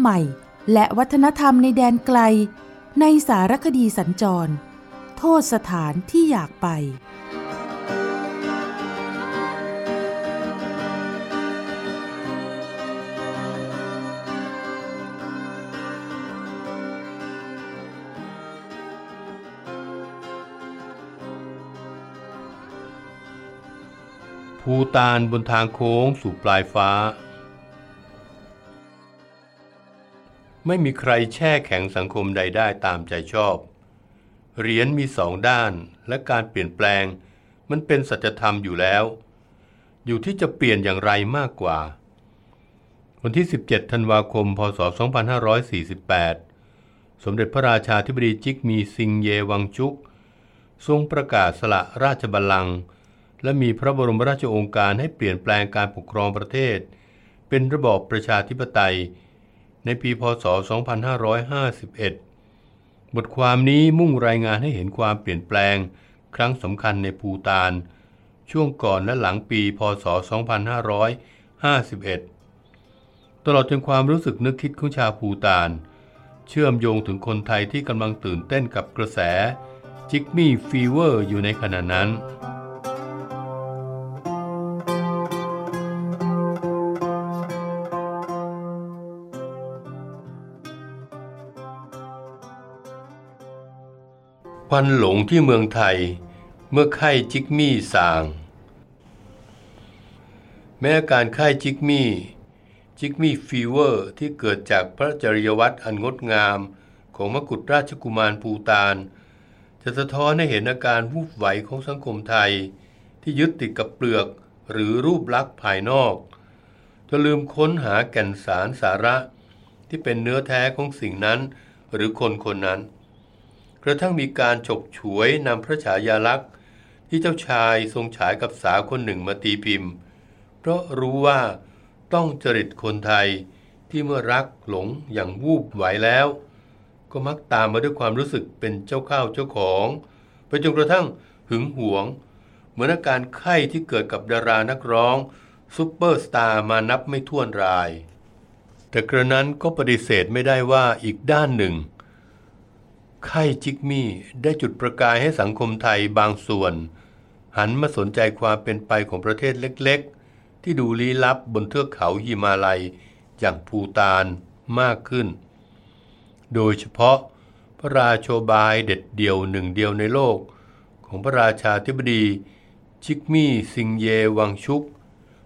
ใหม่ และวัฒนธรรมในแดนไกล ในสารคดีสัญจร โทษสถานที่อยากไป ภูตานบนทางโค้งสู่ปลายฟ้า ไม่มีใครแช่แข็งสังคมใดได้ตามใจชอบ เหรียญมีสองด้านและการเปลี่ยนแปลง มันเป็นสัจธรรมอยู่แล้ว อยู่ที่จะเปลี่ยนอย่างไรมากกว่า วันที่ 17 ธันวาคม พศ 2548 สมเด็จพระราชาธิบดีจิกมีซิงเยวังชุก ทรงประกาศสละราชบัลลังก์และมีพระบรมราชโองการให้เปลี่ยนแปลงการปกครองประเทศ เป็นระบอบประชาธิปไตย ในปีพศ 2551 บทความนี้มุ่งรายงานให้เห็นความเปลี่ยนแปลง ครั้งสำคัญในภูฏาน ช่วงก่อนและหลังปีพศ 2551 ตลอดจนความรู้สึกนึกคิดของชาวภูฏาน เชื่อมโยงถึงคนไทยที่กำลังตื่นเต้นกับกระแสจิกมี่ fever อยู่ในขณะนั้น ควันหลงที่เมืองไทย เมื่อไข้จิกมี่สาง แม้อาการไข้จิกมี่ จิกมี่ fever ที่เกิดจากพระจริยวัตรอันงดงามของมกุฎราชกุมารภูฏาน จะสะท้อนให้เห็นอาการวูบไหวของสังคมไทย ที่ยึดติดกับเปลือกหรือรูปลักษณ์ภายนอกจนลืมค้นหาแก่นสารสาระที่เป็นเนื้อแท้ของสิ่งนั้นหรือคนคนนั้น กระทั่งมีการฉกฉวยนำพระฉายาลักษณ์ ที่เจ้าชายทรงฉายกับสาวคนหนึ่งมาตีพิมพ์ เพราะรู้ว่าต้องจริตคนไทยที่เมื่อรักหลงอย่างวูบไหวแล้ว ก็มักตามมาด้วยความรู้สึกเป็นเจ้าข้าวเจ้าของไปจนกระทั่งหึงหวง เหมือนอาการไข้ที่เกิดกับดารานักร้องซุปเปอร์สตาร์มานับไม่ถ้วนราย แต่กระนั้นก็ปฏิเสธไม่ได้ว่าอีกด้านหนึ่ง ไข้จิกมี่ได้จุดประกายให้สังคมไทยบางส่วน หันมาสนใจความเป็นไปของประเทศเล็กๆ ที่ดูลี้ลับบนเทือกเขาหิมาลัยอย่างภูฏานมากขึ้น โดยเฉพาะพระราโชบายเด็ดเดี่ยวหนึ่งเดียวในโลก ของพระราชาธิบดีชิกมี่ซิงเยวังชุก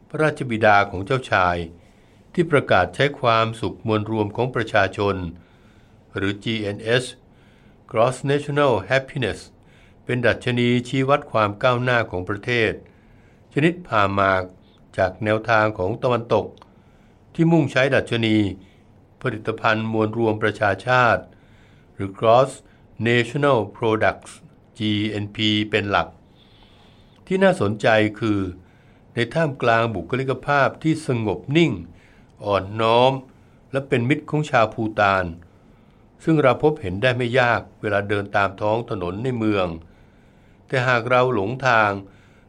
พระราชบิดาของเจ้าชาย ที่ประกาศใช้ความสุขมวลรวมของประชาชน หรือ GNS Gross National Happiness เป็นดัชนีชี้วัดความก้าวหน้าของประเทศ ชนิดผ่ามากจากแนวทางของตะวันตก ที่มุ่งใช้ดัชนี ผลิตภัณฑ์มวลรวมประชาชาติ หรือ Gross National Products GNP เป็นหลัก ที่น่าสนใจคือ ในท่ามกลางบุคลิกภาพที่สงบนิ่ง อ่อนน้อม และเป็นมิตรของชาวภูตาน ซึ่งเราพบเห็นได้ไม่ยากเวลาเดินตามท้องถนนในเมือง แต่หากเราหลงทาง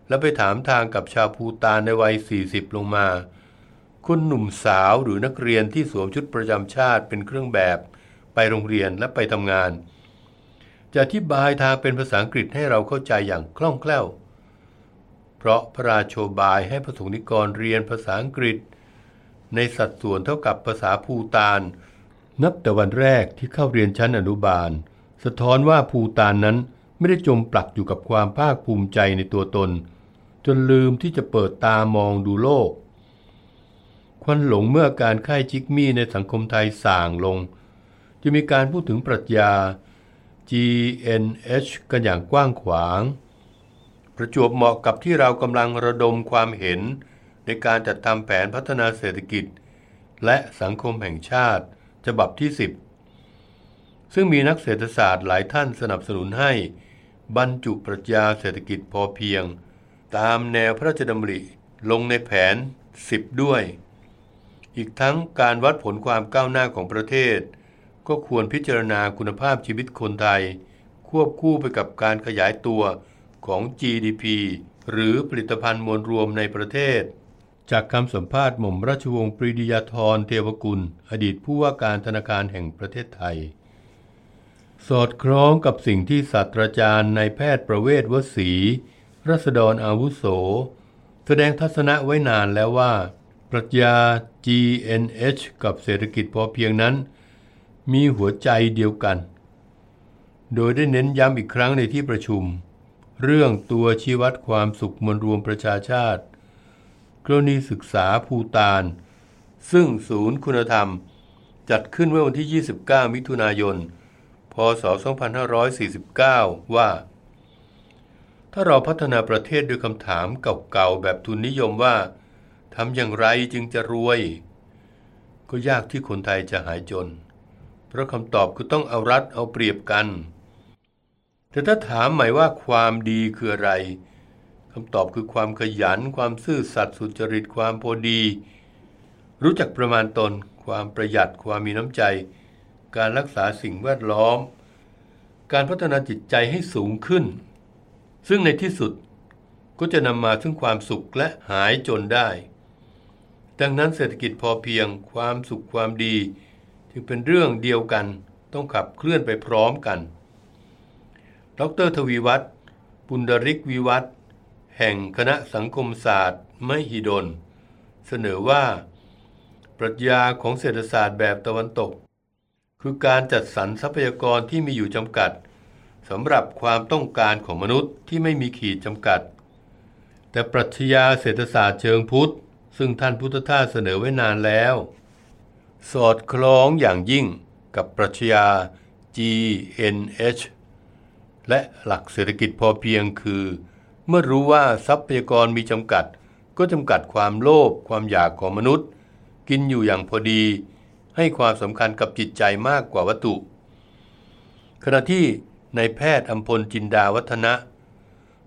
และไปถามทางกับชาวภูตานในวัย 40 ลงมา คุณหนุ่มสาวหรือนักเรียนที่สวมชุดประจำชาติเป็นเครื่องแบบ ไปโรงเรียนและไปทำงาน จะอธิบายทางเป็นภาษาอังกฤษให้เราเข้าใจอย่างคล่องแคล่ว เพราะพระราโชบายให้พระสงฆ์นิกรเรียนภาษาอังกฤษ ในสัดส่วนเท่ากับภาษาภูตาน นับแต่วันแรกที่เข้าเรียนชั้นอนุบาล สะท้อนว่าภูตานนั้นไม่ได้จมปลักอยู่กับความภาคภูมิใจในตัวตน จนลืมที่จะเปิดตามองดูโลก ควันหลงเมื่อการค่ายจิกมี่ในสังคมไทยส่างลง จะมีการพูดถึงปรัชญา GNH กันอย่างกว้างขวาง ประจวบเหมาะกับที่เรากำลังระดมความเห็น ในการจัดทำแผนพัฒนาเศรษฐกิจ และสังคมแห่งชาติ ฉบับที่ 10 ซึ่งมีนักเศรษฐศาสตร์หลายท่านสนับสนุนให้ บรรจุปรัชญาเศรษฐกิจพอเพียง ตามแนวพระราชดำริลงในแผน 10 ด้วย อีกทั้งการวัดผลความก้าวหน้าของประเทศ ก็ควรพิจารณาคุณภาพชีวิตคนไทย ควบคู่ไปกับการขยายตัวของ GDP หรือผลิตภัณฑ์มวลรวมในประเทศ จากคำสัมภาษณ์หม่อมราชวงศ์ปรีดียาธรเทวกุล อดีตผู้ว่าการธนาคารแห่งประเทศไทย สอดคล้องกับสิ่งที่ศาสตราจารย์นายแพทย์ประเวศวสี รัษฎรอาวุโส แสดงทัศนะไว้นานแล้วว่า ปรัชญา GNH กับเศรษฐกิจพอเพียงนั้น มีหัวใจเดียวกัน โดยได้เน้นย้ำอีกครั้งในที่ประชุม เรื่องตัวชี้วัดความสุขมวลรวมประชาชาติ กรณีศึกษาภูตาน ซึ่งศูนย์คุณธรรม จัดขึ้นเมื่อวันที่ 29 มิถุนายน พศ 2549 ว่า ถ้าเราพัฒนาประเทศด้วยคำถามเก่าๆ แบบทุนนิยมว่าทำอย่างไรจึงจะรวย ก็ยากที่คนไทยจะหายจน เพราะคำตอบคือต้องเอารัดเอาเปรียบกัน แต่ถ้าถามหม่ว่าความดีคืออะไร คำตอบคือความขยัน ความซื่อสัตย์สุจริตความพอดี รู้จักประมาณตน ความประหยัดความมีน้ำใจ การรักษาสิ่งแวดล้อม การพัฒนาจิตใจให้สูงขึ้น ซึ่งในที่สุดก็จะนำมาซึ่งความสุขและหายจนได้ ดังนั้นเศรษฐกิจพอเพียง ความสุขความดี จึงเป็นเรื่องเดียวกัน ต้องขับเคลื่อนไปพร้อมกัน ดรทวีวัฒน์ปุณดริกวิวัฒน์ แห่งคณะสังคมศาสตร์มหิดล เสนอว่า ปรัชญาของเศรษฐศาสตร์แบบตะวันตก คือการจัดสรรทรัพยากรที่มีอยู่จำกัดสำหรับความต้องการของมนุษย์ที่ไม่มีขีดจำกัด แต่ปรัชญาเศรษฐศาสตร์เชิงพุทธ ซึ่งท่านพุทธทาสเสนอไว้นานแล้ว สอดคล้องอย่างยิ่งกับปรัชญา GNH และหลักเศรษฐกิจพอเพียงคือ เมื่อรู้ว่าทรัพยากรมีจำกัด ก็จำกัดความโลภความอยากของมนุษย์ กินอยู่อย่างพอดี ให้ความสำคัญกับจิตใจมากกว่าวัตถุ ขณะที่นายแพทย์อัมพลจินดาวัฒนะ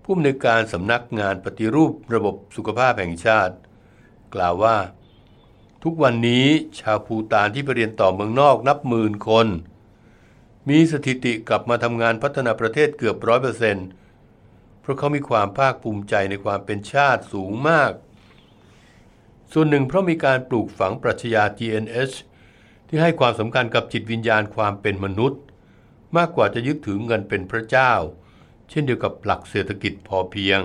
ผู้อำนวยการสำนักงานปฏิรูประบบสุขภาพแห่งชาติ กล่าวว่า ทุกวันนี้ชาวภูตานที่ไปเรียนต่อเมืองนอกนับหมื่นคน มีสถิติกลับมาทำงานพัฒนาประเทศเกือบร้อยเปอร์เซ็นต์ ราะเขามีความภาคภูมิใจในความเป็นชาติสูงมาก ส่วนหนึ่งเพราะมีการปลูกฝังปรัชญา GNH ที่ให้ความสำคัญกับจิตวิญญาณความเป็นมนุษย์ มากกว่าจะยึดถือเงินเป็นพระเจ้า เช่นเดียวกับหลักเศรษฐกิจพอเพียง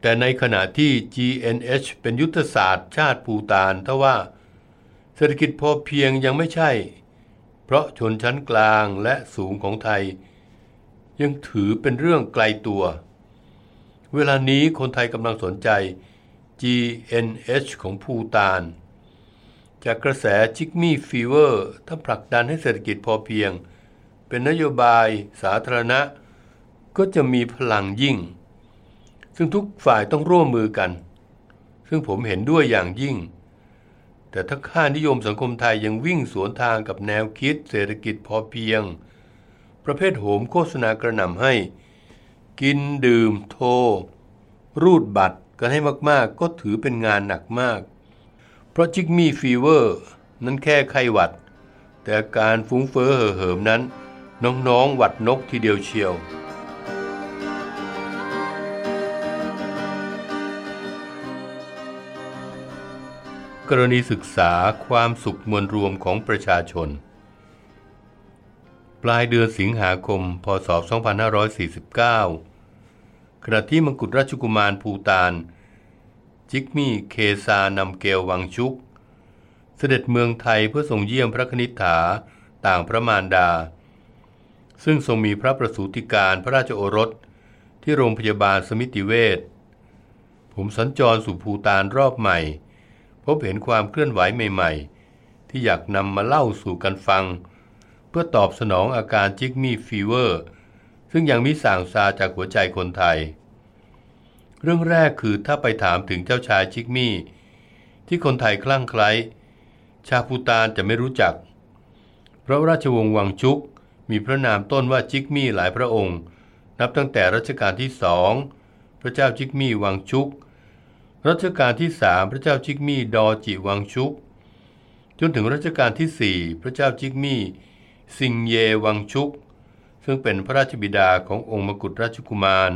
แต่ในขณะที่ GNH เป็นยุทธศาสตร์ชาติภูตานทว่า เศรษฐกิจพอเพียงยังไม่ใช่ เพราะชนชั้นกลางและสูงของไทย ยังถือเป็นเรื่องไกลตัว เวลานี้คนไทยกำลังสนใจ GNH ของภูตาน จากกระแสจิกมี่ฟีเวอร์ถ้าผลักดันให้เศรษฐกิจพอเพียง เป็นนโยบายสาธารณะ ก็จะมีพลังยิ่ง ซึ่งทุกฝ่ายต้องร่วมมือกัน ซึ่งผมเห็นด้วยอย่างยิ่ง แต่ถ้าค่านิยมสังคมไทยยังวิ่งสวนทางกับแนวคิดเศรษฐกิจพอเพียง ประเภทโหมโฆษณากระหน่ำให้ กินดื่มโทร รูดบัตรกันให้มากๆ ก็ถือเป็นงานหนักมาก เพราะจิกมี่ fever นั้นแค่ไข้หวัด แต่การฟุ้งเฟ้อเห่อเหิมนั้น น้องๆหวัดนกทีเดียวเชียวกรณีศึกษาความสุขมวลรวมของประชาชน ปลายเดือนสิงหาคม พศ 2549 ขณะที่มงกุฎราชกุมารภูตาน จิกมี่เคซานำเกลวังชุก เสด็จเมืองไทยเพื่อส่งเยี่ยมพระคณิษฐาต่างพระมารดา ซึ่งทรงมีพระประสูติการพระราชโอรสที่โรงพยาบาลสมิติเวชผมสัญจรสู่ภูตานรอบใหม่ พบเห็นความเคลื่อนไหวใหม่ ๆ ที่อยากนำมาเล่าสู่กันฟัง เพื่อตอบสนองอาการจิกมี่ฟีเวอร์ ซึ่งยังมีส่างซาจากหัวใจคนไทย เรื่องแรกคือถ้าไปถามถึงเจ้าชายชิกมี่ ที่คนไทยคลั่งไคล้ชาพูตานจะไม่รู้จัก เพราะราชวงศ์วังชุกมีพระนามต้นว่าจิกมี่หลายพระองค์ นับตั้งแต่รัชกาลที่สองพระเจ้าจิกมี่วังชุก รัชกาลที่สามพระเจ้าจิกมี่ดอจิวังชุก จนถึงรัชกาลที่สี่พระเจ้าจิกมี่ ซิงเยวังชุก ซึ่งเป็นพระราชบิดาขององค์มกุฎราชกุมาร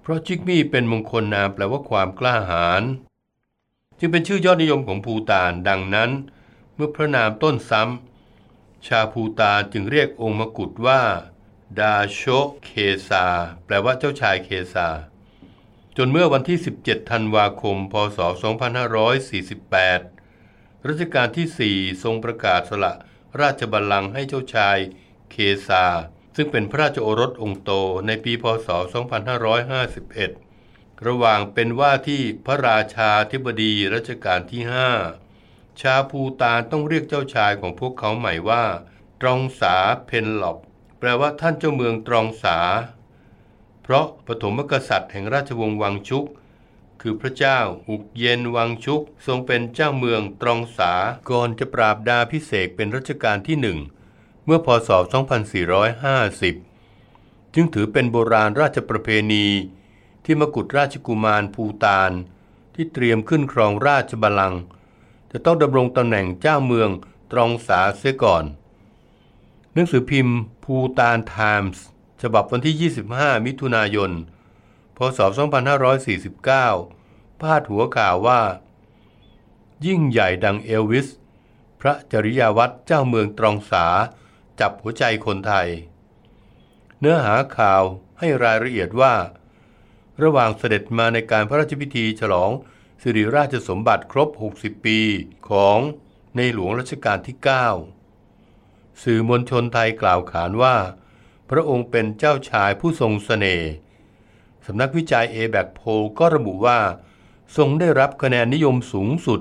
เพราะจิกมี่เป็นมงคลนามแปลว่าความกล้าหาญจึงเป็นชื่อยอดนิยมของภูตานดังนั้น เมื่อพระนามต้นซ้ำชาภูตานจึงเรียกองค์มกุฎว่าดาโชเคซาแปลว่าเจ้าชายเคซาจนเมื่อวันที่ 17 ธันวาคม พศ 2548 รัชกาลที่ 4 ทรงประกาศสละ ราชบัลลังก์ให้เจ้าชายเคซา ซึ่งเป็นพระราชโอรสองค์โตในปีพศ 2551 ระหว่างเป็นว่าที่พระราชาธิบดีรัชกาลที่ 5 ชาภูตานต้องเรียกเจ้าชายของพวกเขาใหม่ว่า ตรองสาเพนหลอบแปลว่าท่านเจ้าเมืองตรองสา เพราะปฐมกษัตริย์แห่งราชวงศ์วังชุก คือพระเจ้าอุกเย็นวังชุก ทรงเป็นเจ้าเมืองตรองสาก่อนจะปราบดาพิเศษเป็นรัชกาลที่หนึ่งเมื่อพศ 2450 จึงถือเป็นโบราณราชประเพณี ที่มกุฎราชกุมารภูตานที่เตรียมขึ้นครองราชบัลลังก์จะต้องดำรงตำแหน่งเจ้าเมืองตรองสาเสียก่อน หนังสือพิมพ์ภูตานไทมส์ฉบับวันที่ 25 มิถุนายน ศ 2549 พาดหัวข่าวว่า ยิ่งใหญ่ดังเอลวิส พระจริยาวัตรเจ้าเมืองตรองสา จับหัวใจคนไทย เนื้อหาข่าวให้รายละเอียดว่า ระหว่างเสด็จมาในการพระราชพิธีฉลองสิริราชสมบัติครบ 60 ปีของในหลวงรัชกาลที่ 9 สื่อมวลชนไทยกล่าวขานว่า พระองค์เป็นเจ้าชายผู้ทรงสเสน่ห์ สำนักวิจัยเอแบกโพก็ระบุว่า ทรงได้รับคะแนนนิยมสูงสุด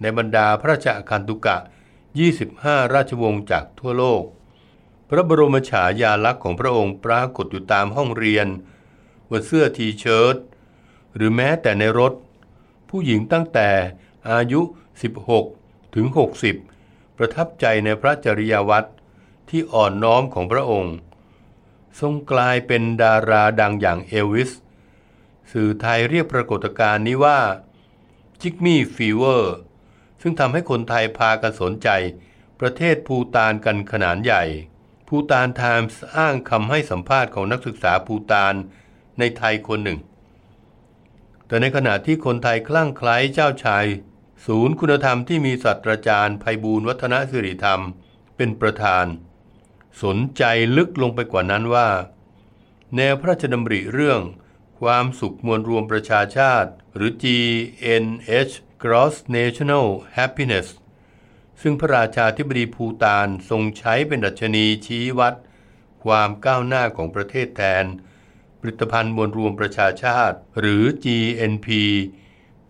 ในบรรดาพระราชอาคันตุกะ 25 ราชวงศ์จากทั่วโลก พระบรมฉายาลักษณ์ของพระองค์ปรากฏอยู่ตามห้องเรียนบนเสื้อทีเชิ้ตหรือแม้แต่ในรถ ผู้หญิงตั้งแต่อายุ 16 ถึง 60 ประทับใจในพระจริยวัตรที่อ่อนน้อมของพระองค์ ทรงกลายเป็นดาราดังอย่างเอลวิส สื่อไทยเรียกปรากฏการณ์นี้ว่าจิกมี่ฟีเวอร์ ซึ่งทำให้คนไทยพากันสนใจ ประเทศภูตานกันขนาดใหญ่ ภูตานไทมส์อ้างคำให้สัมภาษณ์ของนักศึกษาภูตานในไทยคนหนึ่ง แต่ในขณะที่คนไทยคลั่งไคล้เจ้าชาย ศูนย์คุณธรรมที่มีศาสตราจารย์ภัยบูลวัฒนสิริธรรม เป็นประธาน สนใจลึกลงไปกว่านั้นว่า แนวพระราชดำริเรื่อง ความสุขมวลรวมประชาชาติ หรือ GNH Gross National Happiness ซึ่งพระราชาธิบดีภูตานทรงใช้เป็นดัชนีชี้วัด ความก้าวหน้าของประเทศแทน ผลิตภัณฑ์มวลรวมประชาชาติ หรือ GNP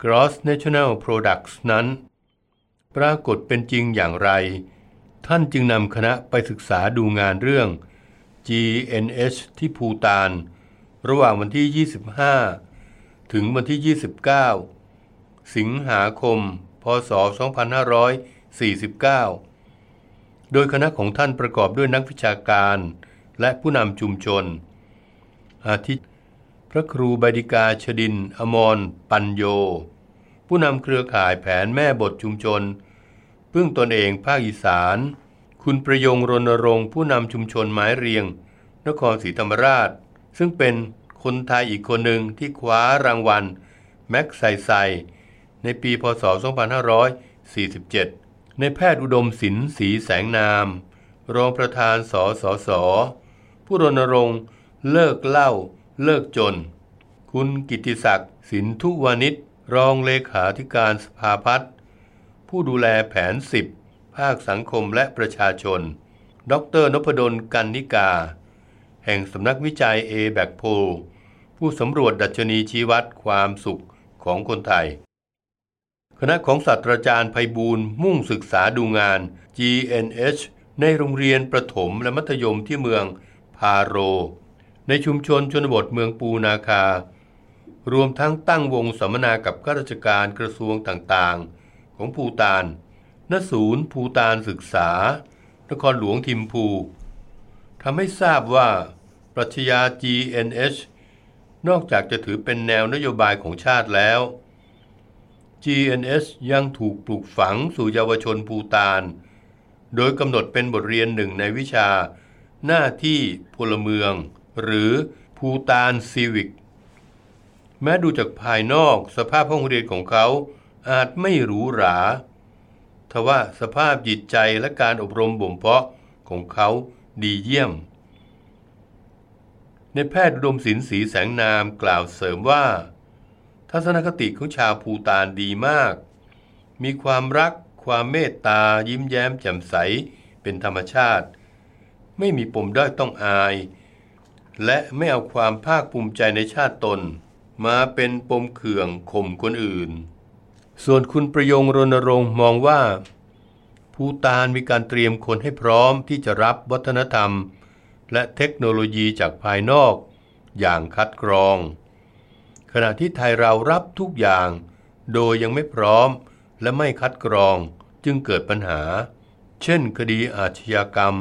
Gross National Products นั้น ปรากฏเป็นจริงอย่างไร ท่านจึงนำคณะไปศึกษาดูงานเรื่อง GNH ที่ภูตาน ระหว่างวันที่ 25 ถึงวันที่ 29 สิงหาคม พศ 2549 โดยคณะของท่านประกอบด้วยนักวิชาการและผู้นำชุมชน อาทิพระครูบดิกาชดิน อมร ปัญโย ผู้นำเครือข่ายแผนแม่บทชุมชน พึ่งตนเองภาคอีสาน คุณประยงรณรงค์ผู้นำชุมชนไม้เรียง นครศรีธรรมราช ซึ่งเป็นคนไทยอีกคนหนึ่งที่คว้ารางวัล แม็กไซไซ ในปีพศ 2547 ในแพทย์อุดมศิลป์สีแสงนาม รองประธานสสส ผู้รณรงค์เลิกเหล้าเลิกจน คุณกิติศักดิ์สินทุวานิชรองเลขาธิการสภาพัฒน์ ผู้ดูแลแผน 10 ภาคสังคมและประชาชน ดรนพดลกันนิกา แห่งสำนักวิจัยเอแบกโพผู้สำรวจดัชนีชี้วัดความสุขของคนไทย คณะของศาสตราจารย์ไพบูลย์มุ่งศึกษาดูงาน GNH ในโรงเรียนประถมและมัธยมที่เมืองพาโร ในชุมชนชนบทเมืองปูนาคา รวมทั้งตั้งวงสัมมนากับข้าราชการกระทรวงต่างๆ ของภูตานณศูนย์ภูตานศึกษา นครหลวงทิมพูทำให้ทราบว่าปรัชญา GNH นอกจากจะถือเป็นแนวนโยบายของชาติแล้ว GNS ยังถูกปลูกฝังสู่เยาวชนภูตาน โดยกำหนดเป็นบทเรียนหนึ่งในวิชา หน้าที่พลเมือง หรือภูตานซีวิก แม้ดูจากภายนอกสภาพห้องเรียนของเขา อาจไม่หรูหราทว่าสภาพจิตใจและการอบรมบ่มเพาะของเขาดีเยี่ยม ในแพทย์อุดมศิลป์สีแสงนามกล่าวเสริมว่า ทัศนคติของชาวภูตานดีมาก มีความรัก ความเมตตา ยิ้มแย้มแจ่มใสเป็นธรรมชาติ ไม่มีปมด้อยต้องอาย และไม่เอาความภาคภูมิใจในชาติตน มาเป็นปมเขื่องข่มคนอื่น ส่วนคุณประยงรณรงค์มองว่า ภูตานมีการเตรียมคนให้พร้อมที่จะรับวัฒนธรรม และเทคโนโลยีจากภายนอก อย่างคัดกรอง ขณะที่ไทยเรารับทุกอย่าง โดยยังไม่พร้อมและไม่คัดกรองจึงเกิดปัญหา เช่นคดีอาชญากรรม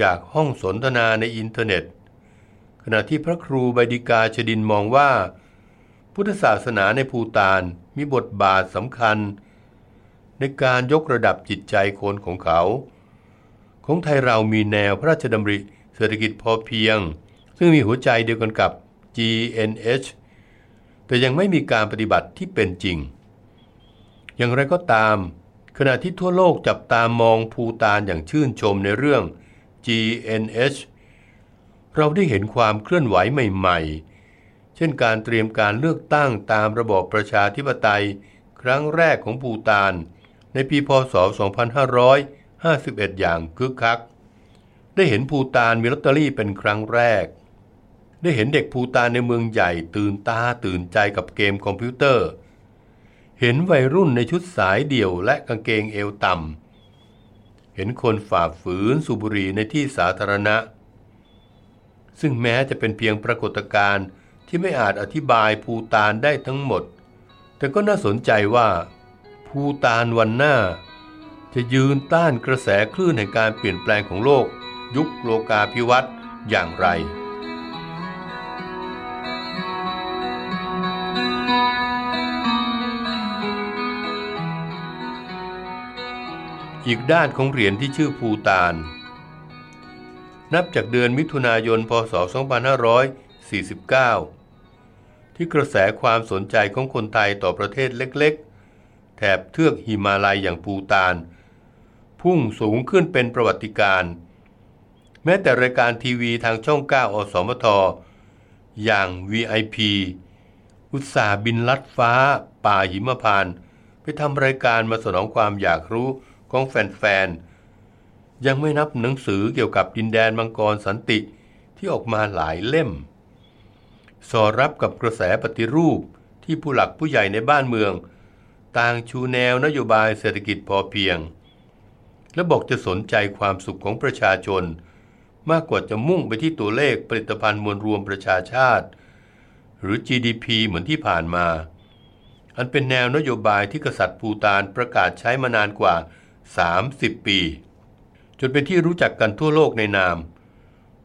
จากห้องสนทนาในอินเทอร์เน็ต ขณะที่พระครูใบดิกาชดินมองว่า พุทธศาสนาในภูตาน มีบทบาทสำคัญ ในการยกระดับจิตใจคนของเขา ของไทยเรามีแนวพระราชดำริเศรษฐกิจพอเพียง ซึ่งมีหัวใจเดียวกันกับ GNH แต่ยังไม่มีการปฏิบัติที่เป็นจริง อย่างไรก็ตาม ขณะที่ทั่วโลกจับตามองภูตานอย่างชื่นชมในเรื่อง GNH เราได้เห็นความเคลื่อนไหวใหม่ ๆ เช่นการเตรียมการเลือกตั้งตามระบอบประชาธิปไตย ครั้งแรกของภูตาน ในปีพศ 2551 อย่างคึกคัก ได้เห็นภูตานมีลอตเตอรี่เป็นครั้งแรก ได้เห็นเด็กภูตานในเมืองใหญ่ตื่นตาตื่นใจกับเกมคอมพิวเตอร์ เห็นวัยรุ่นในชุดสายเดี่ยวและกางเกงเอวต่ำ เห็นคนฝ่าฝืนสูบบุหรี่ในที่สาธารณะ ซึ่งแม้จะเป็นเพียงปรากฏการณ์ ที่ไม่อาจอธิบายภูตานได้ทั้งหมด แต่ก็น่าสนใจว่า ภูตานวันหน้า จะยืนต้านกระแสคลื่นแห่งการเปลี่ยนแปลงของโลก ยุคโลกาภิวัตน์อย่างไรอีกด้านของเหรียญที่ชื่อภูตาน นับจากเดือนมิถุนายน พศ 2 5 49 ที่กระแสความสนใจของคนไทยต่อประเทศเล็กๆ แถบเทือกหิมาลัยอย่างภูตาน พุ่งสูงขึ้นเป็นประวัติการณ์แม้แต่รายการทีวีทางช่อง 9 อสมท อย่าง VIP อุตสาบินลัดฟ้า ป่าหิมพาน ไปทำรายการมาสนองความอยากรู้ของแฟนๆ ยังไม่นับหนังสือเกี่ยวกับดินแดนมังกรสันติที่ออกมาหลายเล่ม สอรับกับกระแสปฏิรูปที่ผู้หลักผู้ใหญ่ในบ้านเมือง ต่างชูแนวนโยบายเศรษฐกิจพอเพียง และบอกจะสนใจความสุขของประชาชน มากกว่าจะมุ่งไปที่ตัวเลขผลิตภัณฑ์มวลรวมประชาชาติ หรือ GDP เหมือนที่ผ่านมา อันเป็นแนวนโยบายที่กษัตริย์ภูตานประกาศใช้มานานกว่า 30 ปี จนเป็นที่รู้จักกันทั่วโลกในนาม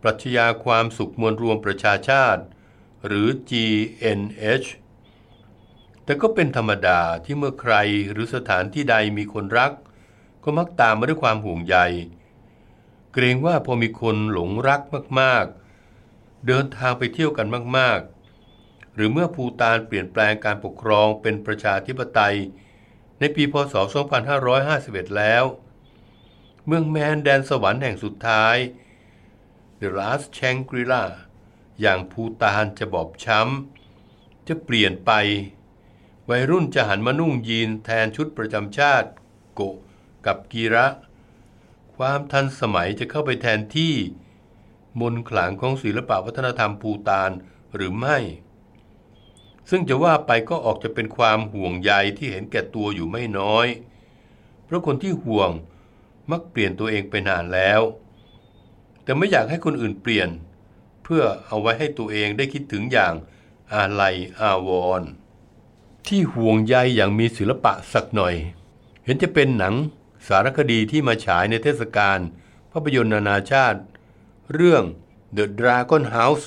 ปรัชญาความสุขมวลรวมประชาชาติ หรือ GNH แต่ก็เป็นธรรมดาที่เมื่อใครหรือสถานที่ใดมีคนรัก ก็มักตามมาด้วยความห่วงใย เกรงว่าพอมีคนหลงรักมากๆ เดินทางไปเที่ยวกันมากๆ หรือเมื่อภูตานเปลี่ยนแปลงการปกครองเป็นประชาธิปไตย ในปีพศ 2551 แล้ว เมืองแมนแดนสวรรค์แห่งสุดท้าย The Last Shangri-La อย่างภูตานจะบอบช้ำ จะเปลี่ยนไป วัยรุ่นจะหันมานุ่งยีนแทนชุดประจำชาติ โกะกับกีระ ความทันสมัยจะเข้าไปแทนที่ มนต์ขลังของศิลปวัฒนธรรมภูตานหรือไม่ ซึ่งจะว่าไปก็ออกจะเป็นความห่วงใยที่เห็นแก่ตัวอยู่ไม่น้อย เพราะคนที่ห่วงมักเปลี่ยนตัวเองไปนานแล้ว แต่ไม่อยากให้คนอื่นเปลี่ยน พื่อเอาไว้ให้ตัวเองได้คิดถึงอย่างอาลัยอาวรณ์ที่ห่วงใยอย่างมีศิลปะสักหน่อย เห็นจะเป็นหนังสารคดีที่มาฉายในเทศกาลภาพยนตร์นานาชาติ เรื่อง The Dragon House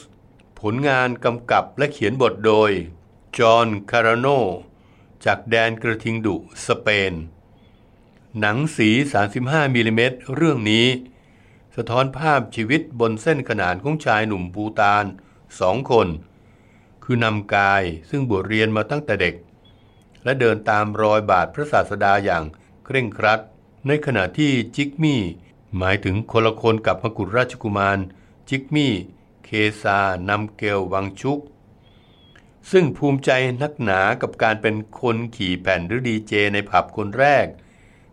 ผลงานกำกับและเขียนบทโดย จอห์นคาราโน จากแดนกระทิงดุ สเปน หนังสี 35มิลลิเมตรเรื่องนี้ สะท้อนภาพชีวิตบนเส้นขนานของชายหนุ่มภูตานสองคน คือนำกายซึ่งบวชเรียนมาตั้งแต่เด็ก และเดินตามรอยบาทพระศาสดาอย่างเคร่งครัด ในขณะที่จิกมี่ หมายถึงคนละคนกับพระกุฎราชกุมาร จิกมี่ เคซานำเกลวังชุก ซึ่งภูมิใจนักหนากับการเป็นคนขี่แผ่นหรือดีเจในผับคนแรก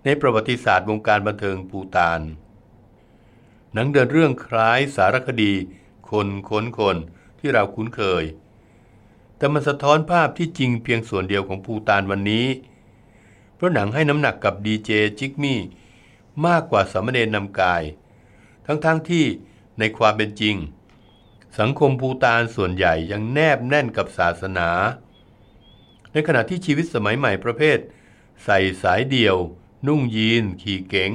ในประวัติศาสตร์วงการบันเทิงปูตาน หนังเดินเรื่องคล้ายสารคดี คนค้นคนที่เราคุ้นเคย แต่มันสะท้อนภาพที่จริงเพียงส่วนเดียวของภูตานวันนี้ เพราะหนังให้น้ำหนักกับดีเจจิกมี่มากกว่าสามเณรนำกาย ทั้งๆทที่ในความเป็นจริง สังคมภูตานส่วนใหญ่ยังแนบแน่นกับศาสนา ในขณะที่ชีวิตสมัยใหม่ประเภท ใส่สายเดี่ยว นุ่งยีน ขี่เก๋ง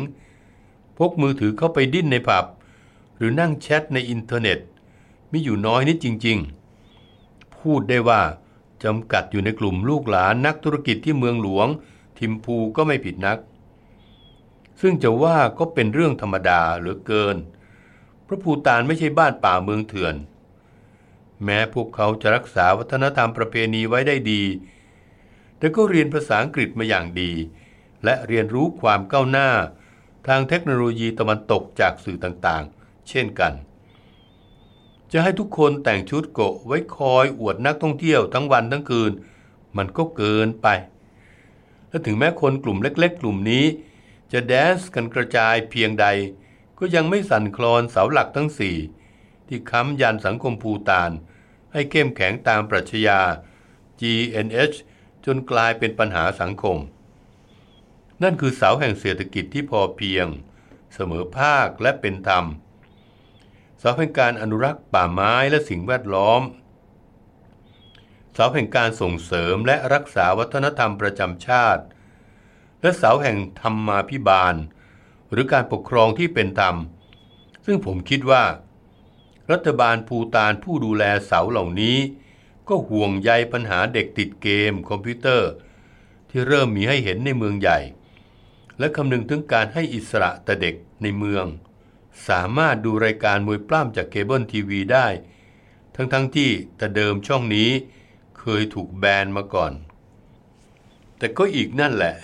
พกมือถือเข้าไปดิ้นในผับ หรือนั่งแชทในอินเทอร์เน็ต มีอยู่น้อยนิดจริง ๆ พูดได้ว่าจำกัดอยู่ในกลุ่มลูกหลานนักธุรกิจที่เมืองหลวง ทิมพูก็ไม่ผิดนัก ซึ่งจะว่าก็เป็นเรื่องธรรมดาเหลือเกินเพราะภูตานไม่ใช่บ้านป่าเมืองเถื่อน แม้พวกเขาจะรักษาวัฒนธรรมประเพณีไว้ได้ดี แต่ก็เรียนภาษาอังกฤษมาอย่างดี และเรียนรู้ความก้าวหน้า ทางเทคโนโลยีตะวันตกจากสื่อต่างๆ เช่นกัน จะให้ทุกคนแต่งชุดโกะไว้คอยอวดนักท่องเที่ยวทั้งวันทั้งคืน มันก็เกินไป และถึงแม้คนกลุ่มเล็ก ๆ กลุ่มนี้ จะแดนซ์กันกระจายเพียงใด ก็ยังไม่สั่นคลอนเสาหลักทั้งสี่ที่ค้ำยันสังคมภูตาน ให้เข้มแข็งตามปรัชญา GNH จนกลายเป็นปัญหาสังคม นั่นคือเสาแห่งเศรษฐกิจที่พอเพียง เสมอภาคและเป็นธรรม เสาแห่งการอนุรักษ์ป่าไม้และสิ่งแวดล้อม เสาแห่งการส่งเสริมและรักษาวัฒนธรรมประจำชาติ และเสาแห่งธรรมาภิบาล หรือการปกครองที่เป็นธรรม ซึ่งผมคิดว่า รัฐบาลภูฏานผู้ดูแลเสาเหล่านี้ ก็ห่วงใยปัญหาเด็กติดเกมคอมพิวเตอร์ ที่เริ่มมีให้เห็นในเมืองใหญ่ และคำนึงถึงการให้อิสระแก่เด็กในเมือง สามารถดูรายการมวยปล้ำจากเคเบิลทีวีได้ ทั้งๆทที่แต่เดิมช่องนี้เคยถูกแบนมาก่อน แต่ก็อีกนั่นแหละ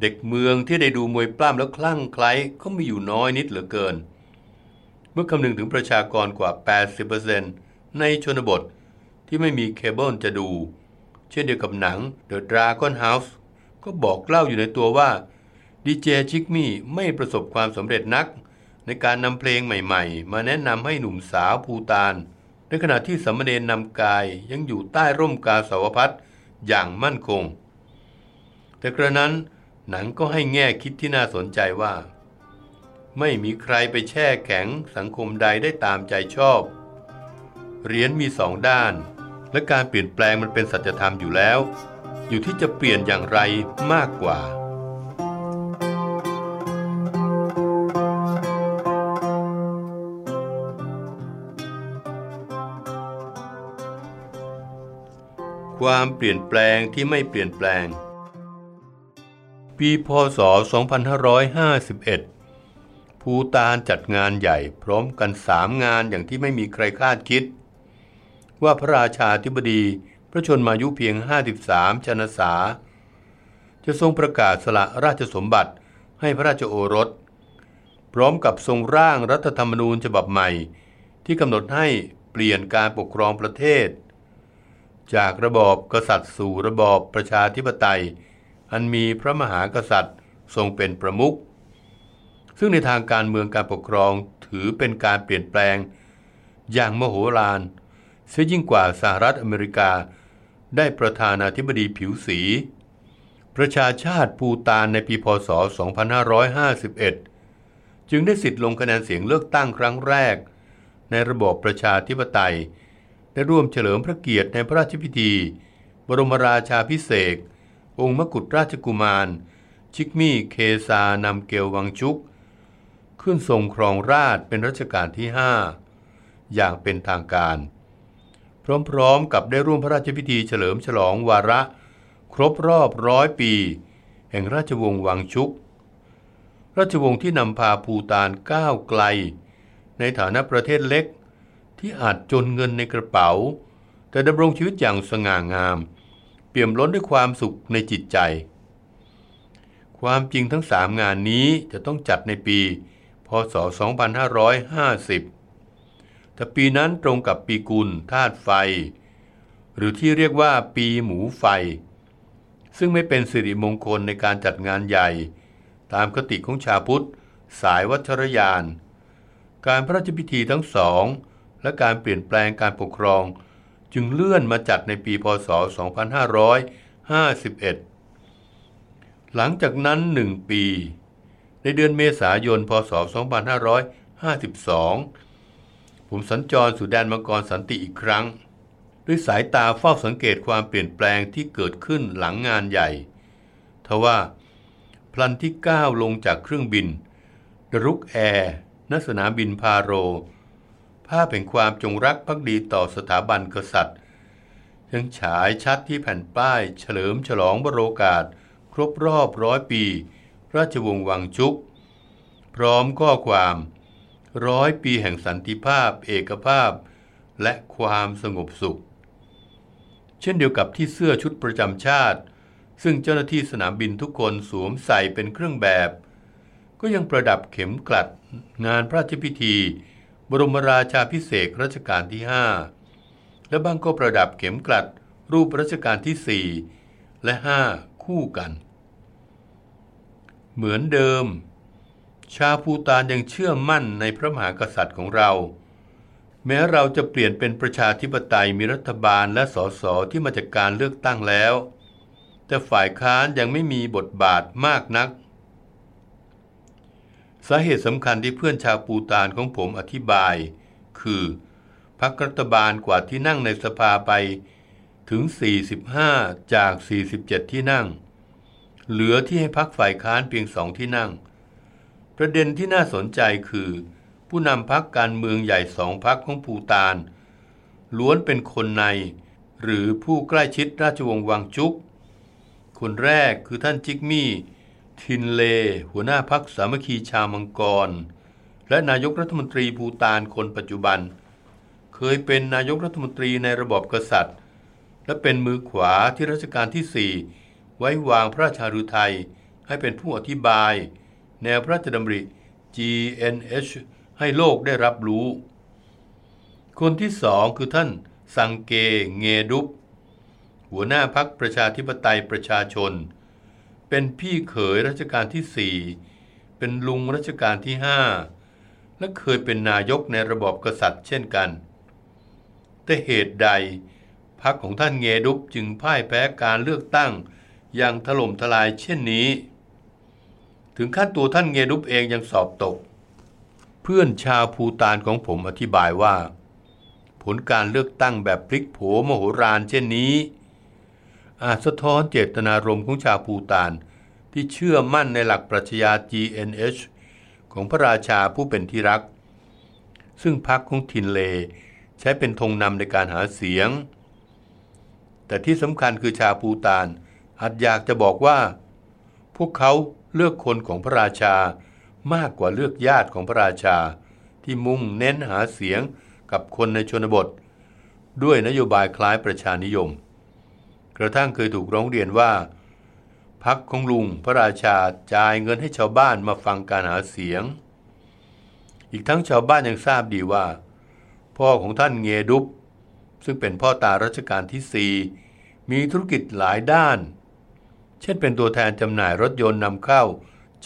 เด็กเมืองที่ได้ดูมวยปล้ำแล้วคลั่งไคล้ก็มีอยู่น้อยนิดเหลือเกิน เมื่อคำนึงถึงประชากรกว่า 80%ในชนบทที่ไม่มีเคเบิลจะดู เช่นเดียวกับหนัง The Dragon House ก็บอกเล่าอยู่ในตัวว่า ดีเจชิกมี่ไม่ประสบความสำเร็จนัก ในการนำเพลงใหม่ๆ มาแนะนำให้หนุ่มสาวภูตานในขณะที่สมณเณรนำกายยังอยู่ใต้ร่มกาสาวพัดอย่างมั่นคง แต่กระนั้นหนังก็ให้แง่คิดที่น่าสนใจว่า ไม่มีใครไปแช่แข็งสังคมใดได้ตามใจชอบเหรียญมีสองด้าน และการเปลี่ยนแปลงมันเป็นสัจธรรมอยู่แล้ว อยู่ที่จะเปลี่ยนอย่างไรมากกว่า ความเปลี่ยนแปลงที่ไม่เปลี่ยนแปลง ปีพศ 2551 ภูตานจัดงานใหญ่พร้อมกันสามงานอย่างที่ไม่มีใครคาดคิด ว่าพระราชาธิบดีพระชนมายุเพียง 53 ชนษา จะทรงประกาศสละราชสมบัติให้พระราชโอรส พร้อมกับทรงร่างรัฐธรรมนูญฉบับใหม่ ที่กำหนดให้เปลี่ยนการปกครองประเทศ จากระบอบกษัตริย์สู่ระบอบประชาธิปไตย อันมีพระมหากษัตริย์ทรงเป็นประมุข ซึ่งในทางการเมืองการปกครองถือเป็นการเปลี่ยนแปลง อย่างมโหฬารเสียยิ่งกว่าสหรัฐอเมริกา ได้ประธานาธิบดีผิวสี ประชาชาติปูตานในปีพศ 2551 จึงได้สิทธิ์ลงคะแนนเสียงเลือกตั้งครั้งแรก ในระบบประชาธิปไตย ได้ร่วมเฉลิมพระเกียรติในพระราชพิธี บรมราชาพิเศษองค์มกุฎราชกุมาร ชิกมี่เคซานำเกลวังชุก ขึ้นทรงครองราชเป็นรัชกาลที่ 5 อย่างเป็นทางการ พร้อมๆกับได้ร่วมพระราชพิธีเฉลิมฉลองวาระ ครบรอบร้อยปี แห่งราชวงศ์วังชุก ราชวงศ์ที่นำพาภูตานก้าวไกล ในฐานะประเทศเล็ก ที่อาจจนเงินในกระเป๋า แต่ดำรงชีวิตอย่างสง่างาม เปี่ยมล้นด้วยความสุขในจิตใจ ความจริงทั้งสามงานนี้จะต้องจัดในปี พศ 2550 แต่ปีนั้นตรงกับปีกุลธาตุไฟ หรือที่เรียกว่าปีหมูไฟ ซึ่งไม่เป็นสิริมงคลในการจัดงานใหญ่ ตามคติของชาวพุทธสายวัชรยาน การพระราชพิธีทั้งสอง และการเปลี่ยนแปลงการปกครอง จึงเลื่อนมาจัดในปีพศ 2551 หลังจากนั้นหนึ่งปี ในเดือนเมษายน พศ 2552 ผมสัญจรสู่แดนมังกรสันติอีกครั้ง ด้วยสายตาเฝ้าสังเกตความเปลี่ยนแปลงที่เกิดขึ้นหลังงานใหญ่ทว่าพลันที่ก้าวลงจากเครื่องบิน ดรุกแอร์ณสนามบินพาโร ภาพแห่งความจงรักภักดีต่อสถาบันกษัตริย์ยังฉายชัดที่แผ่นป้ายเฉลิมฉลองบรโอกาส ครบรอบร้อยปี ราชวงศ์วังชุก พร้อมข้อความร้อยปีแห่งสันติภาพ เอกภาพ และความสงบสุข เช่นเดียวกับที่เสื้อชุดประจำชาติ ซึ่งเจ้าหน้าที่สนามบินทุกคนสวมใส่เป็นเครื่องแบบ ก็ยังประดับเข็มกลัดงานพระราชพิธี บรมราชาพิเศษรัชกาลที่ 5 และบางก็ประดับเข็มกลัดรูปรัชกาลที่ 4 และ 5 คู่กัน เหมือนเดิม ชาวภูตานยังเชื่อมั่นในพระมหากษัตริย์ของเรา แม้เราจะเปลี่ยนเป็นประชาธิปไตยมีรัฐบาลและสสที่มาจากการเลือกตั้งแล้ว แต่ฝ่ายค้านยังไม่มีบทบาทมากนัก สาเหตุสำคัญที่เพื่อนชาวปูตานของผมอธิบาย คือพรรครัฐบาลกว่าที่นั่งในสภาไปถึง 45 จาก 47 ที่นั่ง เหลือที่ให้พรรคฝ่ายค้านเพียงสองที่นั่ง ประเด็นที่น่าสนใจคือ ผู้นำพรรคการเมืองใหญ่สองพรรคของปูตาน ล้วนเป็นคนใน หรือผู้ใกล้ชิดราชวงศ์วังจุก คนแรกคือท่านจิกมี่ ทินเล หัวหน้าพรรคสามัคคีชาวมังกร และนายกรัฐมนตรีภูตานคนปัจจุบัน เคยเป็นนายกรัฐมนตรีในระบอบกษัตริย์ และเป็นมือขวาที่รัชกาลที่ 4 ไว้วางพระราชาฤทัยให้เป็นผู้อธิบาย แนวพระราชดำริ GNH ให้โลกได้รับรู้ คนที่สองคือท่านสังเกเงดุปหัวหน้าพักประชาธิปไตยประชาชน เป็นพี่เขยรัชกาลที่4เป็นลุงรัชกาลที่5และเคยเป็นนายกในระบอบกษัตริย์เช่นกัน แต่เหตุใดพรรคของท่านเงดุปจึงพ่ายแพ้การเลือกตั้งอย่างถล่มทลายเช่นนี้ ถึงขั้นตัวท่านเงดุปเองยังสอบตก เพื่อนชาวภูตานของผมอธิบายว่า ผลการเลือกตั้งแบบพลิกโผมโหฬารเช่นนี้ อาจสะท้อนเจตนารมณ์ของชาวภูตาน ที่เชื่อมั่นในหลักปรัชญา GNH ของพระราชาผู้เป็นที่รัก ซึ่งพรรคของทินเล ใช้เป็นธงนำในการหาเสียง แต่ที่สำคัญคือชาวภูตานอาจอยากจะบอกว่า พวกเขาเลือกคนของพระราชามากกว่าเลือกญาติของพระราชา ที่มุ่งเน้นหาเสียงกับคนในชนบท ด้วยนโยบายคล้ายประชานิยม กระทั่งเคยถูกร้องเรียนว่า พักของลุงพระราชาจ่ายเงินให้ชาวบ้านมาฟังการหาเสียง อีกทั้งชาวบ้านยังทราบดีว่า พ่อของท่านเงดุปซึ่งเป็นพ่อตารัชกาลที่สี่มีธุรกิจหลายด้าน เช่นเป็นตัวแทนจำหน่ายรถยนต์นำเข้า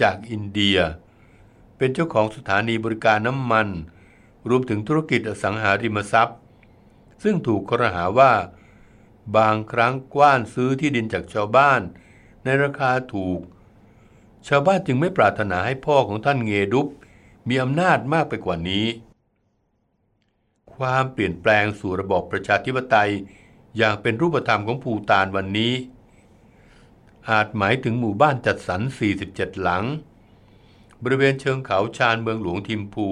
จากอินเดีย เป็นเจ้าของสถานีบริการน้ำมัน รวมถึงธุรกิจอสังหาริมทรัพย์ ซึ่งถูกกระหาว่า บางครั้งกว้านซื้อที่ดินจากชาวบ้าน ในราคาถูก ชาวบ้านจึงไม่ปรารถนาให้พ่อของท่านเงดุปมีอำนาจมากไปกว่านี้ ความเปลี่ยนแปลงสู่ระบอบประชาธิปไตยอย่างเป็นรูปธรรมของภูตานวันนี้ อาจหมายถึงหมู่บ้านจัดสรร 47 หลัง บริเวณเชิงเขาชานเมืองหลวงทิมพู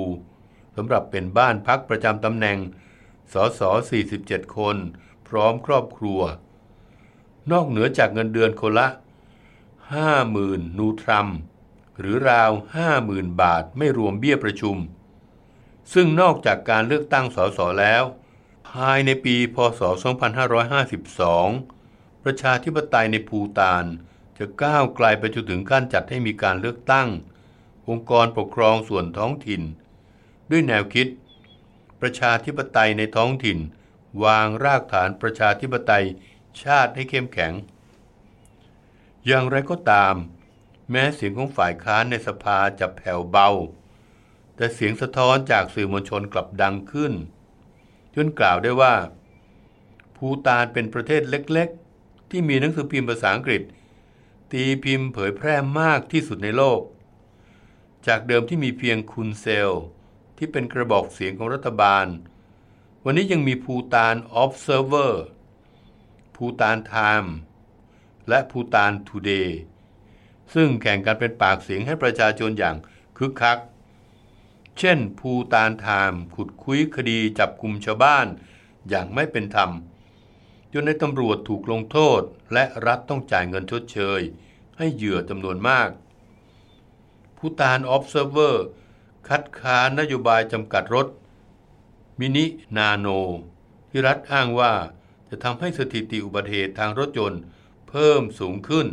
สำหรับเป็นบ้านพักประจำตำแหน่งสส47 คน ร้อมครอบครัว นอกเหนือจากเงินเดือนคนละ 50,000 นูทรัม หรือราว 50,000 บาทไม่รวมเบี้ยประชุม ซึ่งนอกจากการเลือกตั้งสสแล้ว ภายในปีพศ 2552 ประชาธิปไตยในภูตานจะก้าวไกลไปจนถึงขั้นจัดให้มีการเลือกตั้ง องค์กรปกครองส่วนท้องถิ่น ด้วยแนวคิด ประชาธิปไตยในท้องถิ่น วางรากฐานประชาธิปไตยชาติให้เข้มแข็ง อย่างไรก็ตาม แม้เสียงของฝ่ายค้านในสภาจะแผ่วเบา แต่เสียงสะท้อนจากสื่อมวลชนกลับดังขึ้น จนกล่าวได้ว่า ภูตานเป็นประเทศเล็กๆ ที่มีหนังสือพิมพ์ภาษาอังกฤษ ตีพิมพ์เผยแพร่มากที่สุดในโลก จากเดิมที่มีเพียงคุณเซล ที่เป็นกระบอกเสียงของรัฐบาล วันนี้ยังมีภูตาน Observer ภูตานไทม์และภูตานทูเดย์ซึ่งแข่งกันเป็นปากเสียงให้ประชาชนอย่างคึกคัก เช่น ภูตานไทม์ขุดคุยคดีจับกลุ่มชาวบ้านอย่างไม่เป็นธรรม จนในตำรวจถูกลงโทษและรัฐต้องจ่ายเงินชดเชย ให้เหยื่อจำนวนมาก ภูตาน Observer คัดค้านนโยบายจำกัดรถ มินินาโน ที่รัฐอ้างว่าจะทำให้สถิติอุบัติเหตุทางรถยนต์เพิ่มสูงขึ้น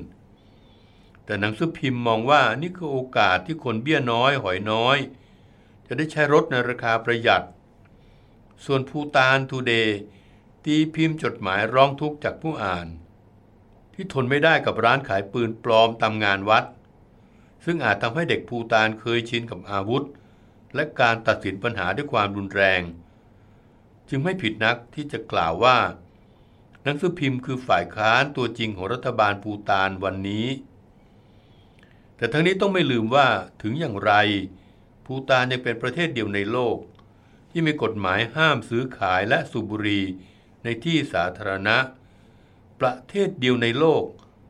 แต่หนังสือพิมพ์มองว่านี่คือโอกาสที่คนเบี้ยน้อยหอยน้อย จะได้ใช้รถในราคาประหยัด ส่วนภูตานทูเดย์ตีพิมพ์จดหมายร้องทุกข์จากผู้อ่าน ที่ทนไม่ได้กับร้านขายปืนปลอมตามงานวัด ซึ่งอาจทำให้เด็กภูตานเคยชินกับอาวุธ และการตัดสินปัญหาด้วยความรุนแรง จึงไม่ผิดนักที่จะกล่าวว่า หนังสือพิมพ์คือฝ่ายค้านตัวจริงของรัฐบาลภูตานวันนี้ แต่ทั้งนี้ต้องไม่ลืมว่าถึงอย่างไรภูตานยังเป็นประเทศเดียวในโลก ที่มีกฎหมายห้ามซื้อขายและสูบบุหรี่ในที่สาธารณะ ประเทศเดียวในโลก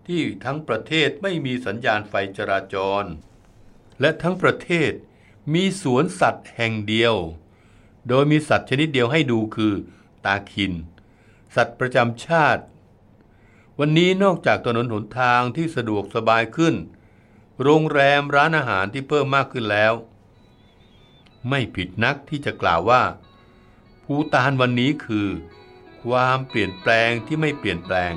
ที่ทั้งประเทศไม่มีสัญญาณไฟจราจร และทั้งประเทศมีสวนสัตว์แห่งเดียว โดยมีสัตว์ชนิดเดียวให้ดูคือ ตาคิน สัตว์ประจำชาติ วันนี้นอกจากถนนหนทางที่สะดวกสบายขึ้น โรงแรมร้านอาหารที่เพิ่มมากขึ้นแล้ว ไม่ผิดนักที่จะกล่าวว่า ภูตานวันนี้คือ ความเปลี่ยนแปลงที่ไม่เปลี่ยนแปลง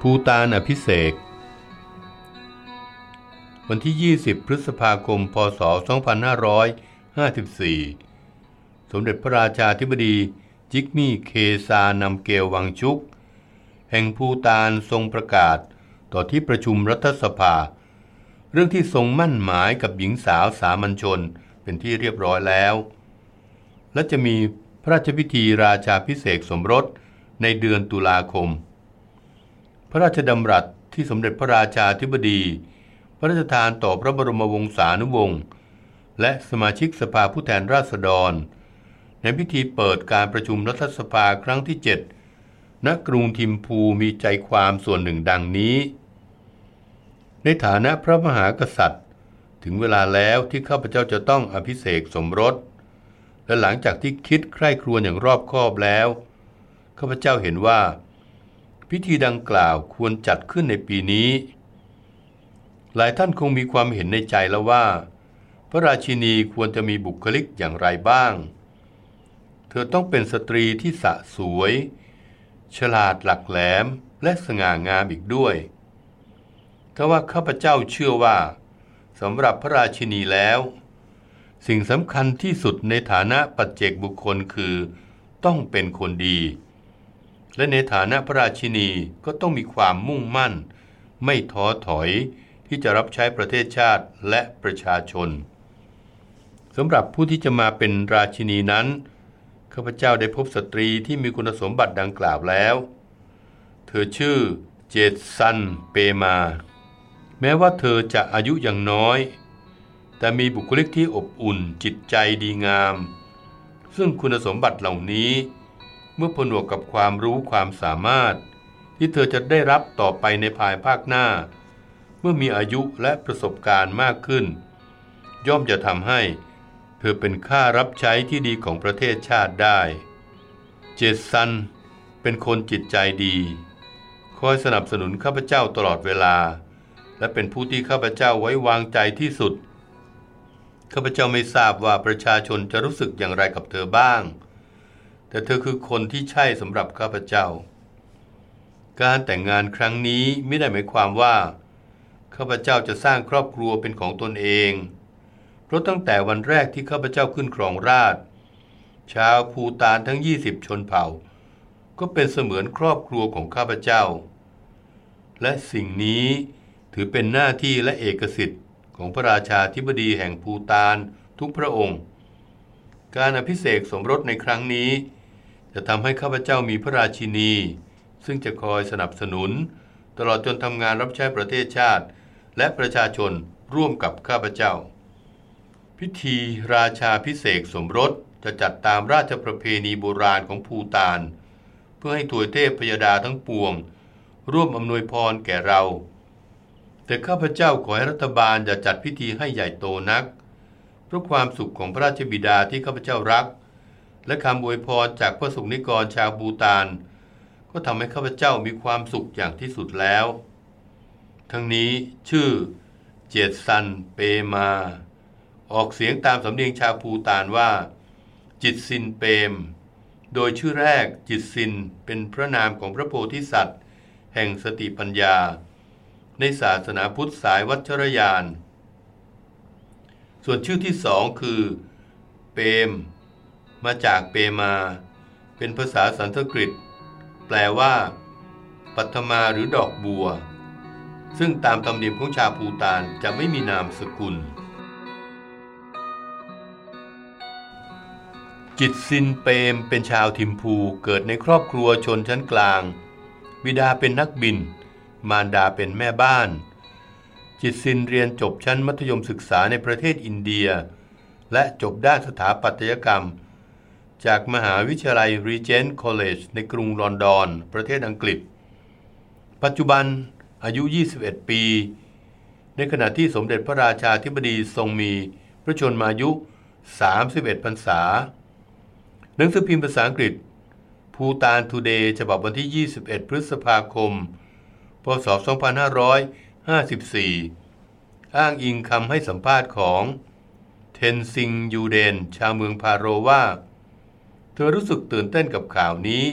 ภูตานอภิเษก วันที่ 20 พฤษภาคม พศ 2554 สมเด็จพระราชาธิบดีจิกมี่เคซานำเกลวังชุก แห่งภูตานทรงประกาศต่อที่ประชุมรัฐสภา เรื่องที่ทรงมั่นหมายกับหญิงสาวสามัญชนเป็นที่เรียบร้อยแล้ว และจะมีพระราชพิธีราชาพิเศษสมรสในเดือนตุลาคม พระราชดำรัสที่สมเด็จพระราชาธิบดี ระราชทานต่อพระบรมวงศานุวงศ์และสมาชิกสภาผู้แทนราษฎร ในพิธีเปิดการประชุมรัฐสภาครั้งที่ 7 ณ กรุงทิมพูมีใจความส่วนหนึ่งดังนี้ ในฐานะพระมหากษัตริย์ ถึงเวลาแล้วที่ข้าพเจ้าจะต้องอภิเษกสมรส และหลังจากที่คิดใคร่ครวญอย่างรอบคอบแล้ว ข้าพเจ้าเห็นว่า พิธีดังกล่าวควรจัดขึ้นในปีนี้ หลายท่านคงมีความเห็นในใจแล้วว่า พระราชินีควรจะมีบุคลิกอย่างไรบ้าง เธอต้องเป็นสตรีที่สะสวย ฉลาดหลักแหลมและสง่างามอีกด้วยถ้าว่าข้าพเจ้าเชื่อว่าสำหรับพระราชินีแล้ว สิ่งสำคัญที่สุดในฐานะปัจเจกบุคคลคือ ต้องเป็นคนดี และในฐานะพระราชินีก็ต้องมีความมุ่งมั่น ไม่ท้อถอย ที่จะรับใช้ประเทศชาติและประชาชนสำหรับผู้ที่จะมาเป็นราชินีนั้นข้าพเจ้าได้พบสตรีที่มีคุณสมบัติดังกล่าวแล้ว เธอชื่อเจตซันเปมา แม้ว่าเธอจะอายุยังน้อย แต่มีบุคลิกที่อบอุ่นจิตใจดีงาม ซึ่งคุณสมบัติเหล่านี้ เมื่อผนวกกับความรู้ความสามารถ ที่เธอจะได้รับต่อไปในภายภาคหน้า มื่อมีอายุและประสบการณ์มากขึ้น ย่อมจะทำให้ เธอเป็นค่ารับใช้ที่ดีของประเทศชาติได้ เจสันเป็นคนจิตใจดี คอยสนับสนุนข้าพเจ้าตลอดเวลา และเป็นผู้ที่ข้าพเจ้าไว้วางใจที่สุด ข้าพเจ้าไม่ทราบว่าประชาชนจะรู้สึกอย่างไรกับเธอบ้าง แต่เธอคือคนที่ใช่สำหรับข้าพเจ้า การแต่งงานครั้งนี้ไม่ได้หมายความว่า ข้าพเจ้าจะสร้างครอบครัวเป็นของตนเอง เพราะตั้งแต่วันแรกที่ข้าพเจ้าขึ้นครองราชชาวภูตานทั้ง 20 ชนเผ่า ก็เป็นเสมือนครอบครัวของข้าพเจ้า และสิ่งนี้ถือเป็นหน้าที่และเอกสิทธิ์ของพระราชาธิบดีแห่งภูตานทุกพระองค์ การอภิเษกสมรสในครั้งนี้ จะทำให้ข้าพเจ้ามีพระราชินี ซึ่งจะคอยสนับสนุน ตลอดจนทำงานรับใช้ประเทศชาติ และประชาชนร่วมกับข้าพเจ้า พิธีราชาพิเศษสมรสจะจัดตามราชประเพณีโบราณของภูตาน เพื่อให้ถวยเทพพยดาทั้งปวง ร่วมอำนวยพรแก่เรา แต่ข้าพเจ้าขอให้รัฐบาลอย่าจัดพิธีให้ใหญ่โตนัก เพราะความสุขของพระราชบิดาที่ข้าพเจ้ารัก และคำอวยพรจากพระสุนิกรชาวบูตาน ก็ทำให้ข้าพเจ้ามีความสุขอย่างที่สุดแล้ว ทั้งนี้ชื่อเจตซันเปมา ออกเสียงตามสำเนียงชาวภูตานว่า จิตซินเปม โดยชื่อแรกจิตซินเป็นพระนามของพระโพธิสัตว์ แห่งสติปัญญา ในศาสนาพุทธสายวัชรยาน ส่วนชื่อที่สองคือ เปม มาจากเปมา เป็นภาษาสันสกฤต แปลว่า ปัทมาหรือดอกบัว ซึ่งตามธรรมเนียมของชาวภูตานจะไม่มีนามสกุล จิตซินเปมเป็นชาวทิมพูเกิดในครอบครัวชนชั้นกลาง บิดาเป็นนักบิน มารดาเป็นแม่บ้าน จิตซินเรียนจบชั้นมัธยมศึกษาในประเทศอินเดีย และจบด้านสถาปัตยกรรม จากมหาวิทยาลัย Regent College ในกรุงลอนดอน ประเทศอังกฤษ ปัจจุบัน อายุ 21 ปี ในขณะที่สมเด็จพระราชาธิบดีทรงมีพระชนมายุ 31พรรษา หนังสือพิมพ์ภาษาอังกฤษภูตานทูเดย์ฉบับวันที่ 21 พฤษภาคม พศ 2554 อ้างอิงคำให้สัมภาษณ์ของเทนซิงยูเดน ชาวเมืองพาโรว่า เธอรู้สึกตื่นเต้นกับข่าวนี้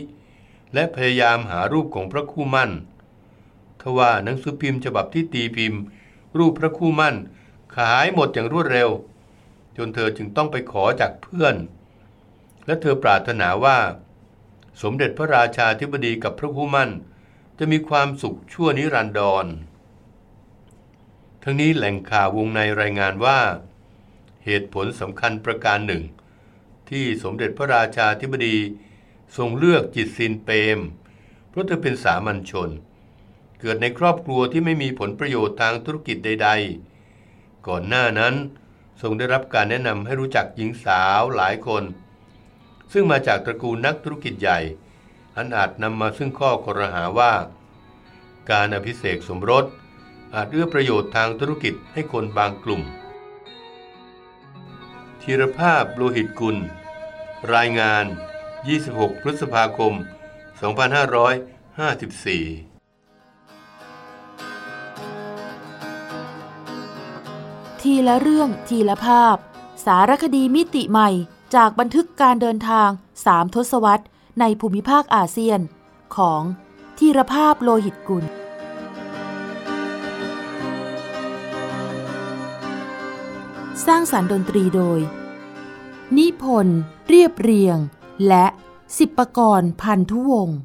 และพยายามหารูปของพระคู่มั่น ทว่าหนังสือพิมพ์ฉบับที่ตีพิมพ์ รูปพระคู่มั่น ขายหมดอย่างรวดเร็ว จนเธอจึงต้องไปขอจากเพื่อน และเธอปรารถนาว่า สมเด็จพระราชาธิบดีกับพระคู่มั่น จะมีความสุขชั่วนิรันดร ทั้งนี้แหล่งข่าววงในรายงานว่า เหตุผลสำคัญประการหนึ่ง ที่สมเด็จพระราชาธิบดีทรงเลือกจิตซินเปรมเพราะเธอเป็นสามัญชนเเกิดในครอบครัวที่ไม่มีผลประโยชน์ทางธุรกิจใด ๆ ก่อนหน้านั้นทรงได้รับการแนะนำให้รู้จักหญิงสาวหลายคน ซึ่งมาจากตระกูลนักธุรกิจใหญ่ อันอาจนำมาซึ่งข้อครหาว่า การอภิเษกสมรส อาจเอื้อประโยชน์ทางธุรกิจให้คนบางกลุ่มธีรภาพโลหิตกุล รายงาน 26 พฤษภาคม 2554 ทีละเรื่องทีละภาพ สารคดีมิติใหม่จากบันทึกการเดินทางสามทศวรรษในภูมิภาคอาเซียน ของทีรภาพโลหิตกุล สร้างสารรค์ดนตรีโดย นิพนธ์เรียบเรียง และสิบประกรณ์พันธุวงศ์